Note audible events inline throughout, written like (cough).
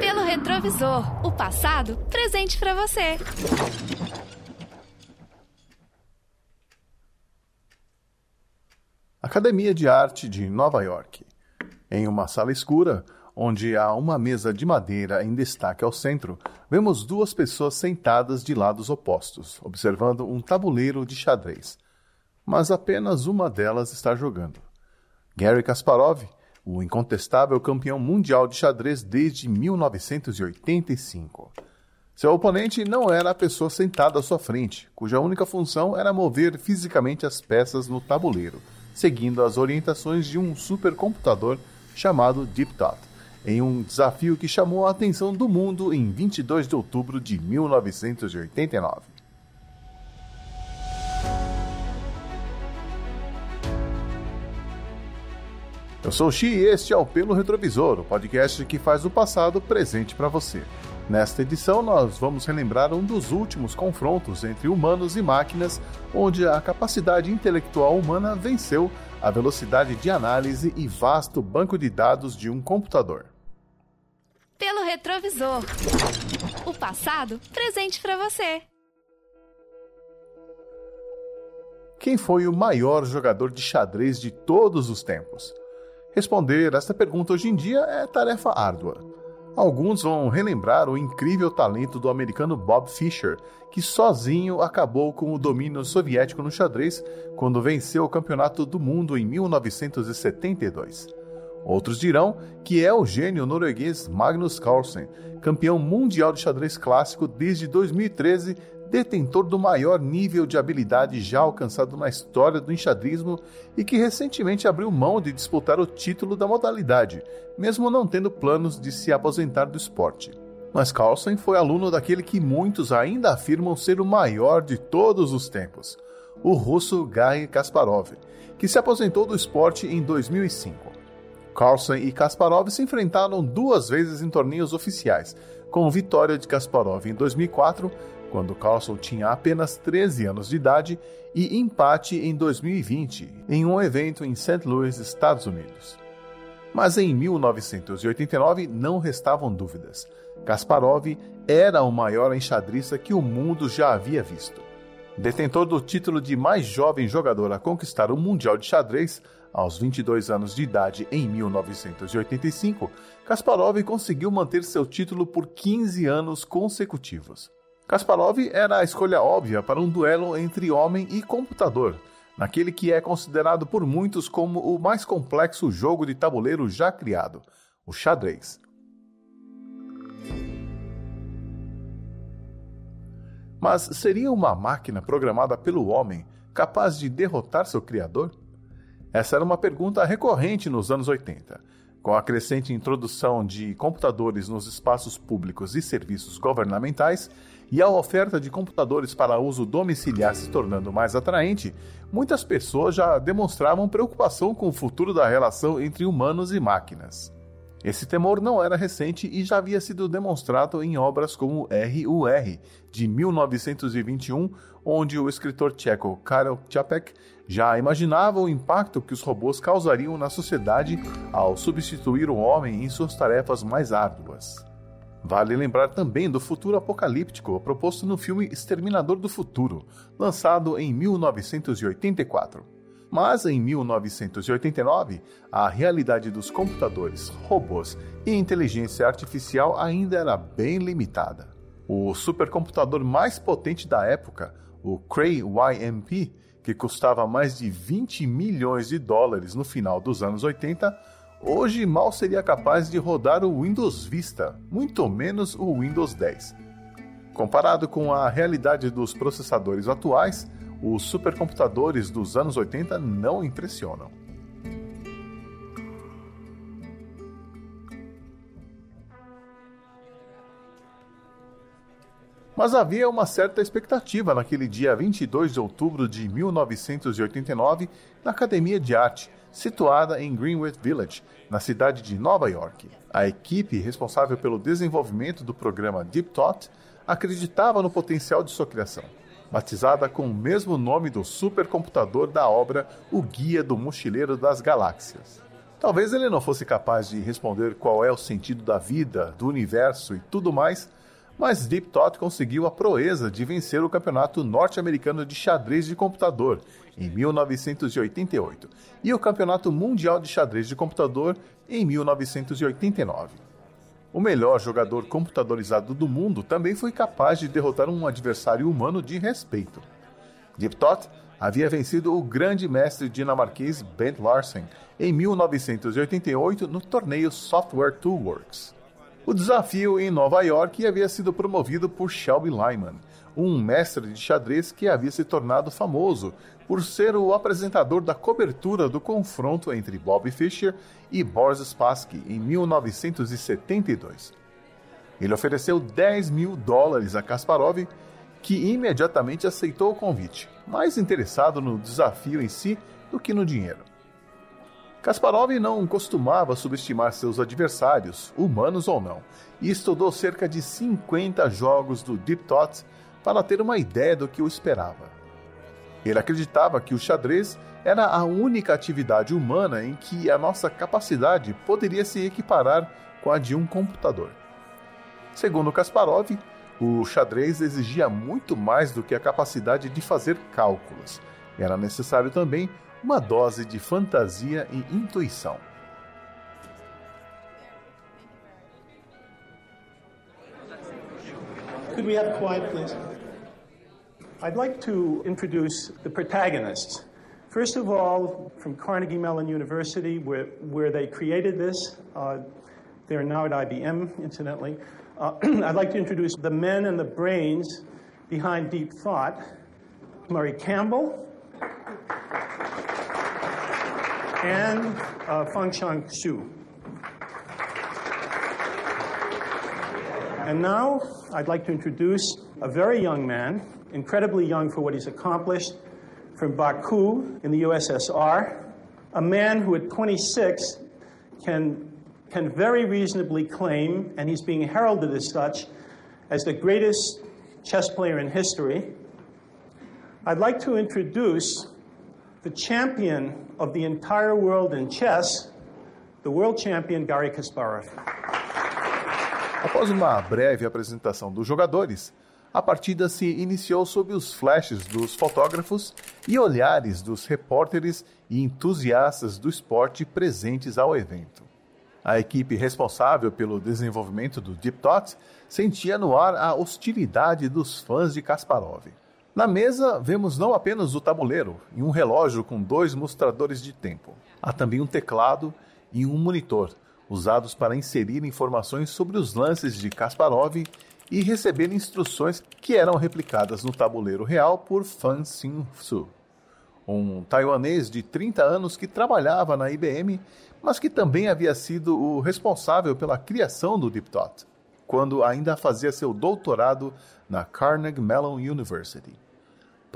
Pelo retrovisor, o passado presente para você. Academia de Arte de Nova York. Em uma sala escura, onde há uma mesa de madeira em destaque ao centro, vemos duas pessoas sentadas de lados opostos, observando um tabuleiro de xadrez. Mas apenas uma delas está jogando. Gary Kasparov, o incontestável campeão mundial de xadrez desde 1985. Seu oponente não era a pessoa sentada à sua frente, cuja única função era mover fisicamente as peças no tabuleiro, seguindo as orientações de um supercomputador chamado Deep Thought em um desafio que chamou a atenção do mundo em 22 de outubro de 1989. Eu sou o Xi e este é o Pelo Retrovisor, o podcast que faz o passado presente para você. Nesta edição, nós vamos relembrar um dos últimos confrontos entre humanos e máquinas, onde a capacidade intelectual humana venceu a velocidade de análise e vasto banco de dados de um computador pelo retrovisor. O passado presente para você. Quem foi o maior jogador de xadrez de todos os tempos? Responder esta pergunta hoje em dia é tarefa árdua. Alguns vão relembrar o incrível talento do americano Bob Fischer, que sozinho acabou com o domínio soviético no xadrez quando venceu o Campeonato do Mundo em 1972. Outros dirão que é o gênio norueguês Magnus Carlsen, campeão mundial de xadrez clássico desde 2013, detentor do maior nível de habilidade já alcançado na história do enxadrismo e que recentemente abriu mão de disputar o título da modalidade, mesmo não tendo planos de se aposentar do esporte. Mas Carlsen foi aluno daquele que muitos ainda afirmam ser o maior de todos os tempos, o russo Garry Kasparov, que se aposentou do esporte em 2005. Carlsen e Kasparov se enfrentaram duas vezes em torneios oficiais, com vitória de Kasparov em 2004, quando Carlsen tinha apenas 13 anos de idade, e empate em 2020, em um evento em St. Louis, Estados Unidos. Mas em 1989 não restavam dúvidas. Kasparov era o maior enxadrista que o mundo já havia visto. Detentor do título de mais jovem jogador a conquistar o Mundial de Xadrez, aos 22 anos de idade em 1985, Kasparov conseguiu manter seu título por 15 anos consecutivos. Kasparov era a escolha óbvia para um duelo entre homem e computador, naquele que é considerado por muitos como o mais complexo jogo de tabuleiro já criado, o xadrez. Mas seria uma máquina programada pelo homem capaz de derrotar seu criador? Essa era uma pergunta recorrente nos anos 80. Com a crescente introdução de computadores nos espaços públicos e serviços governamentais e a oferta de computadores para uso domiciliar se tornando mais atraente, muitas pessoas já demonstravam preocupação com o futuro da relação entre humanos e máquinas. Esse temor não era recente e já havia sido demonstrado em obras como R.U.R., de 1921, onde o escritor tcheco Karel Čapek já imaginava o impacto que os robôs causariam na sociedade ao substituir o homem em suas tarefas mais árduas. Vale lembrar também do futuro apocalíptico proposto no filme Exterminador do Futuro, lançado em 1984. Mas em 1989, a realidade dos computadores, robôs e inteligência artificial ainda era bem limitada. O supercomputador mais potente da época, o Cray YMP, que custava mais de 20 milhões de dólares no final dos anos 80, hoje mal seria capaz de rodar o Windows Vista, muito menos o Windows 10. Comparado com a realidade dos processadores atuais, os supercomputadores dos anos 80 não impressionam. Mas havia uma certa expectativa naquele dia 22 de outubro de 1989 na Academia de Arte, situada em Greenwich Village, na cidade de Nova York. A equipe responsável pelo desenvolvimento do programa Deep Thought acreditava no potencial de sua criação. Batizada com o mesmo nome do supercomputador da obra O Guia do Mochileiro das Galáxias. Talvez ele não fosse capaz de responder qual é o sentido da vida, do universo e tudo mais, mas Deep Thought conseguiu a proeza de vencer o campeonato norte-americano de xadrez de computador em 1988 e o campeonato mundial de xadrez de computador em 1989. O melhor jogador computadorizado do mundo também foi capaz de derrotar um adversário humano de respeito. Deep Thought havia vencido o grande mestre dinamarquês Bent Larsen em 1988 no torneio Software Toolworks. O desafio em Nova York havia sido promovido por Shelby Lyman, um mestre de xadrez que havia se tornado famoso por ser o apresentador da cobertura do confronto entre Bobby Fischer e Boris Spassky em 1972. Ele ofereceu 10 mil dólares a Kasparov, que imediatamente aceitou o convite, mais interessado no desafio em si do que no dinheiro. Kasparov não costumava subestimar seus adversários, humanos ou não, e estudou cerca de 50 jogos do Deep Thought para ter uma ideia do que o esperava. Ele acreditava que o xadrez era a única atividade humana em que a nossa capacidade poderia se equiparar com a de um computador. Segundo Kasparov, o xadrez exigia muito mais do que a capacidade de fazer cálculos. Era necessário também uma dose de fantasia e intuição. Could we have quiet, please? I'd like to introduce the protagonists. First of all, from Carnegie Mellon University, where, where they created this. Uh, they're now at IBM, incidentally. Uh, (clears throat) I'd like to introduce the men and the brains behind Deep Thought. Murray Campbell, and uh, Fangshang Xu. And now I'd like to introduce a very young man, incredibly young for what he's accomplished, from Baku in the USSR, a man who at 26 can, can very reasonably claim, and he's being heralded as such, as the greatest chess player in history. I'd like to introduce the champion of the entire world in chess, the world champion Gary Kasparov. Após uma breve apresentação dos jogadores, a partida se iniciou sob os flashes dos fotógrafos e olhares dos repórteres e entusiastas do esporte presentes ao evento. A equipe responsável pelo desenvolvimento do Deep sentia no ar a hostilidade dos fãs de Kasparov. Na mesa, vemos não apenas o tabuleiro e um relógio com dois mostradores de tempo. Há também um teclado e um monitor, usados para inserir informações sobre os lances de Kasparov e receber instruções que eram replicadas no tabuleiro real por Fan Xin-su, um taiwanês de 30 anos que trabalhava na IBM, mas que também havia sido o responsável pela criação do Deep Thought, quando ainda fazia seu doutorado na Carnegie Mellon University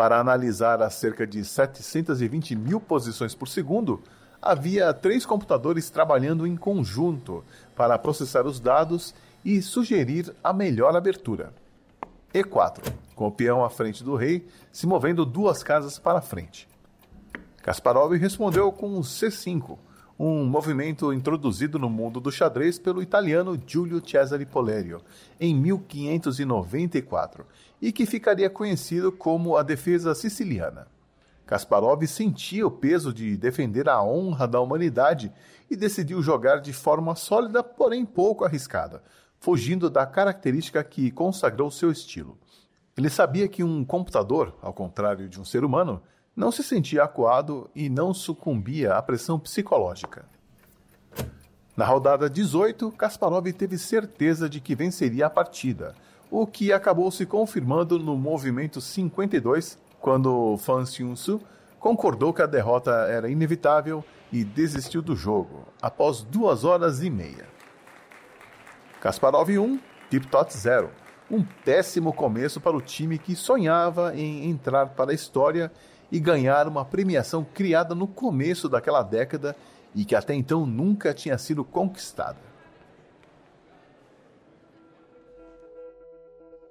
para analisar as cerca de 720 mil posições por segundo, havia três computadores trabalhando em conjunto para processar os dados e sugerir a melhor abertura. E4, com o peão à frente do rei, se movendo duas casas para frente. Kasparov respondeu com C5, um movimento introduzido no mundo do xadrez pelo italiano Giulio Cesare Polerio em 1594 e que ficaria conhecido como a defesa siciliana. Kasparov sentia o peso de defender a honra da humanidade e decidiu jogar de forma sólida, porém pouco arriscada, fugindo da característica que consagrou seu estilo. Ele sabia que um computador, ao contrário de um ser humano, não se sentia acuado e não sucumbia à pressão psicológica. Na rodada 18, Kasparov teve certeza de que venceria a partida, o que acabou se confirmando no movimento 52, quando Fan Xiun-su concordou que a derrota era inevitável e desistiu do jogo, após duas horas e meia. Kasparov 1, Tiptot 0. Um péssimo começo para o time que sonhava em entrar para a história e ganhar uma premiação criada no começo daquela década e que até então nunca tinha sido conquistada.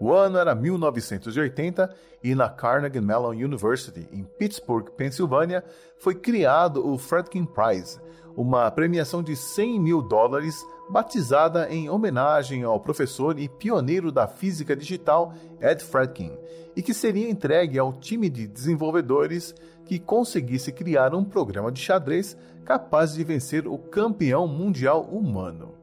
O ano era 1980 e na Carnegie Mellon University, em Pittsburgh, Pensilvânia, foi criado o Fredkin Prize, uma premiação de 100 mil dólares batizada em homenagem ao professor e pioneiro da física digital Ed Fredkin, e que seria entregue ao time de desenvolvedores que conseguisse criar um programa de xadrez capaz de vencer o campeão mundial humano.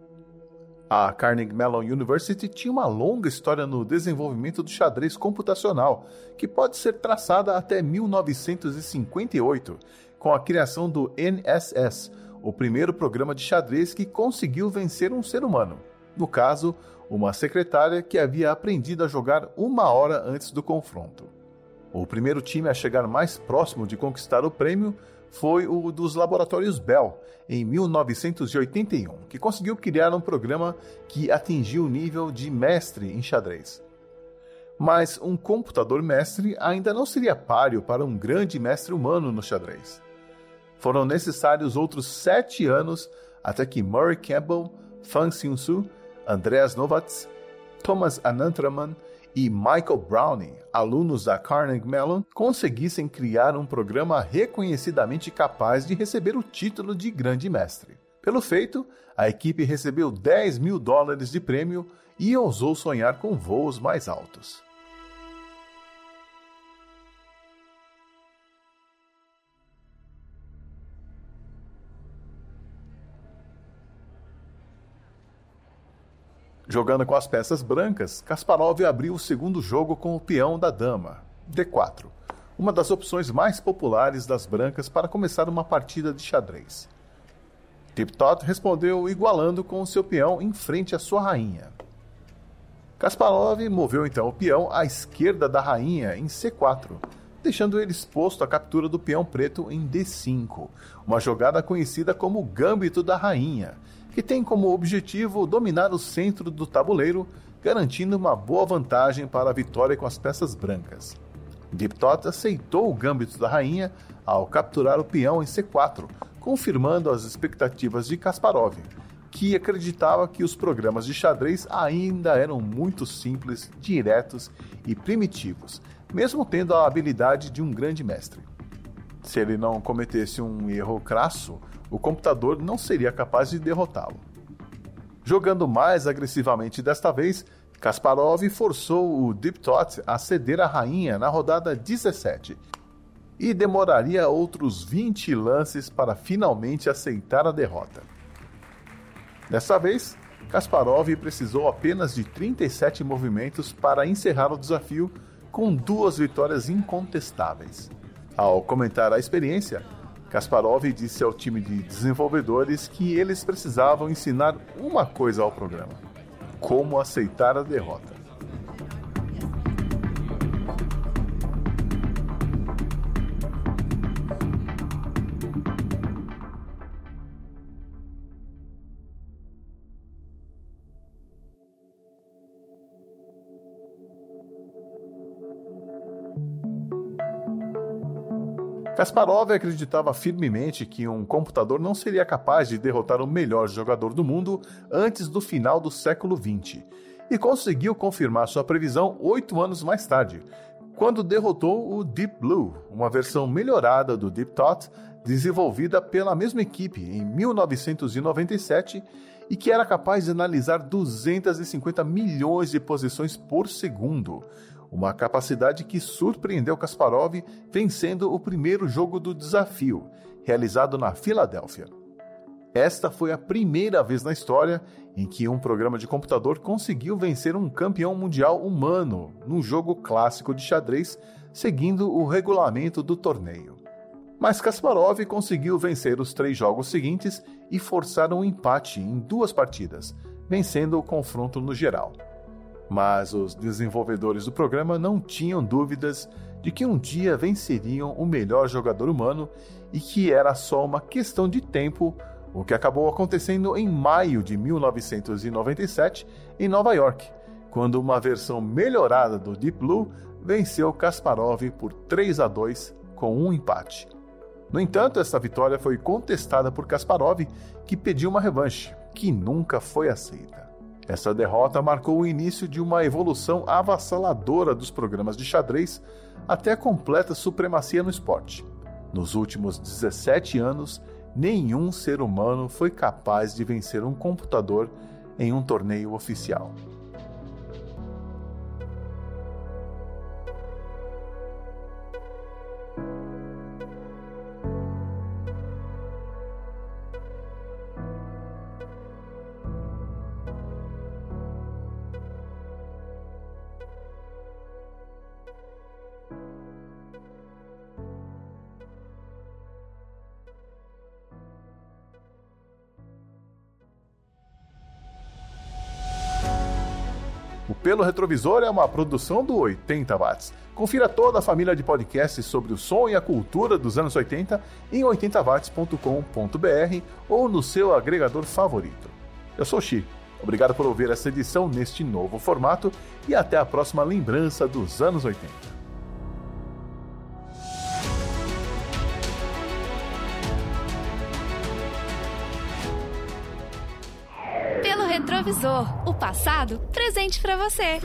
A Carnegie Mellon University tinha uma longa história no desenvolvimento do xadrez computacional, que pode ser traçada até 1958, com a criação do NSS, o primeiro programa de xadrez que conseguiu vencer um ser humano. No caso, uma secretária que havia aprendido a jogar uma hora antes do confronto. O primeiro time a chegar mais próximo de conquistar o prêmio foi o dos laboratórios Bell, em 1981, que conseguiu criar um programa que atingiu o nível de mestre em xadrez. Mas um computador mestre ainda não seria páreo para um grande mestre humano no xadrez. Foram necessários outros sete anos até que Murray Campbell, Fang Xiu-su, Andreas Novats, Thomas Anantraman e Michael Browning, alunos da Carnegie Mellon, conseguissem criar um programa reconhecidamente capaz de receber o título de grande mestre. Pelo feito, a equipe recebeu 10 mil dólares de prêmio e ousou sonhar com voos mais altos. Jogando com as peças brancas, Kasparov abriu o segundo jogo com o peão da dama, D4, uma das opções mais populares das brancas para começar uma partida de xadrez. Tiptot respondeu igualando com o seu peão em frente à sua rainha. Kasparov moveu então o peão à esquerda da rainha em C4, deixando ele exposto à captura do peão preto em D5, uma jogada conhecida como Gâmbito da Rainha, que tem como objetivo dominar o centro do tabuleiro, garantindo uma boa vantagem para a vitória com as peças brancas. Diptot aceitou o gâmbito da rainha ao capturar o peão em C4, confirmando as expectativas de Kasparov, que acreditava que os programas de xadrez ainda eram muito simples, diretos e primitivos, mesmo tendo a habilidade de um grande mestre. Se ele não cometesse um erro crasso, o computador não seria capaz de derrotá-lo. Jogando mais agressivamente desta vez, Kasparov forçou o Deep Tot a ceder a rainha na rodada 17 e demoraria outros 20 lances para finalmente aceitar a derrota. Dessa vez, Kasparov precisou apenas de 37 movimentos para encerrar o desafio com duas vitórias incontestáveis. Ao comentar a experiência, Kasparov disse ao time de desenvolvedores que eles precisavam ensinar uma coisa ao programa: como aceitar a derrota. Kasparov acreditava firmemente que um computador não seria capaz de derrotar o melhor jogador do mundo antes do final do século XX, e conseguiu confirmar sua previsão oito anos mais tarde, quando derrotou o Deep Blue, uma versão melhorada do Deep Thought desenvolvida pela mesma equipe em 1997 e que era capaz de analisar 250 milhões de posições por segundo, uma capacidade que surpreendeu Kasparov vencendo o primeiro jogo do desafio, realizado na Filadélfia. Esta foi a primeira vez na história em que um programa de computador conseguiu vencer um campeão mundial humano num jogo clássico de xadrez, seguindo o regulamento do torneio. Mas Kasparov conseguiu vencer os três jogos seguintes e forçar um empate em duas partidas, vencendo o confronto no geral. Mas os desenvolvedores do programa não tinham dúvidas de que um dia venceriam o melhor jogador humano e que era só uma questão de tempo, o que acabou acontecendo em maio de 1997 em Nova York, quando uma versão melhorada do Deep Blue venceu Kasparov por 3 a 2 com um empate. No entanto, essa vitória foi contestada por Kasparov, que pediu uma revanche, que nunca foi aceita. Essa derrota marcou o início de uma evolução avassaladora dos programas de xadrez até a completa supremacia no esporte. Nos últimos 17 anos, nenhum ser humano foi capaz de vencer um computador em um torneio oficial. Pelo Retrovisor é uma produção do 80 Watts. Confira toda a família de podcasts sobre o som e a cultura dos anos 80 em 80watts.com.br ou no seu agregador favorito. Eu sou Xi. Obrigado por ouvir essa edição neste novo formato e até a próxima lembrança dos anos 80. O passado presente para você.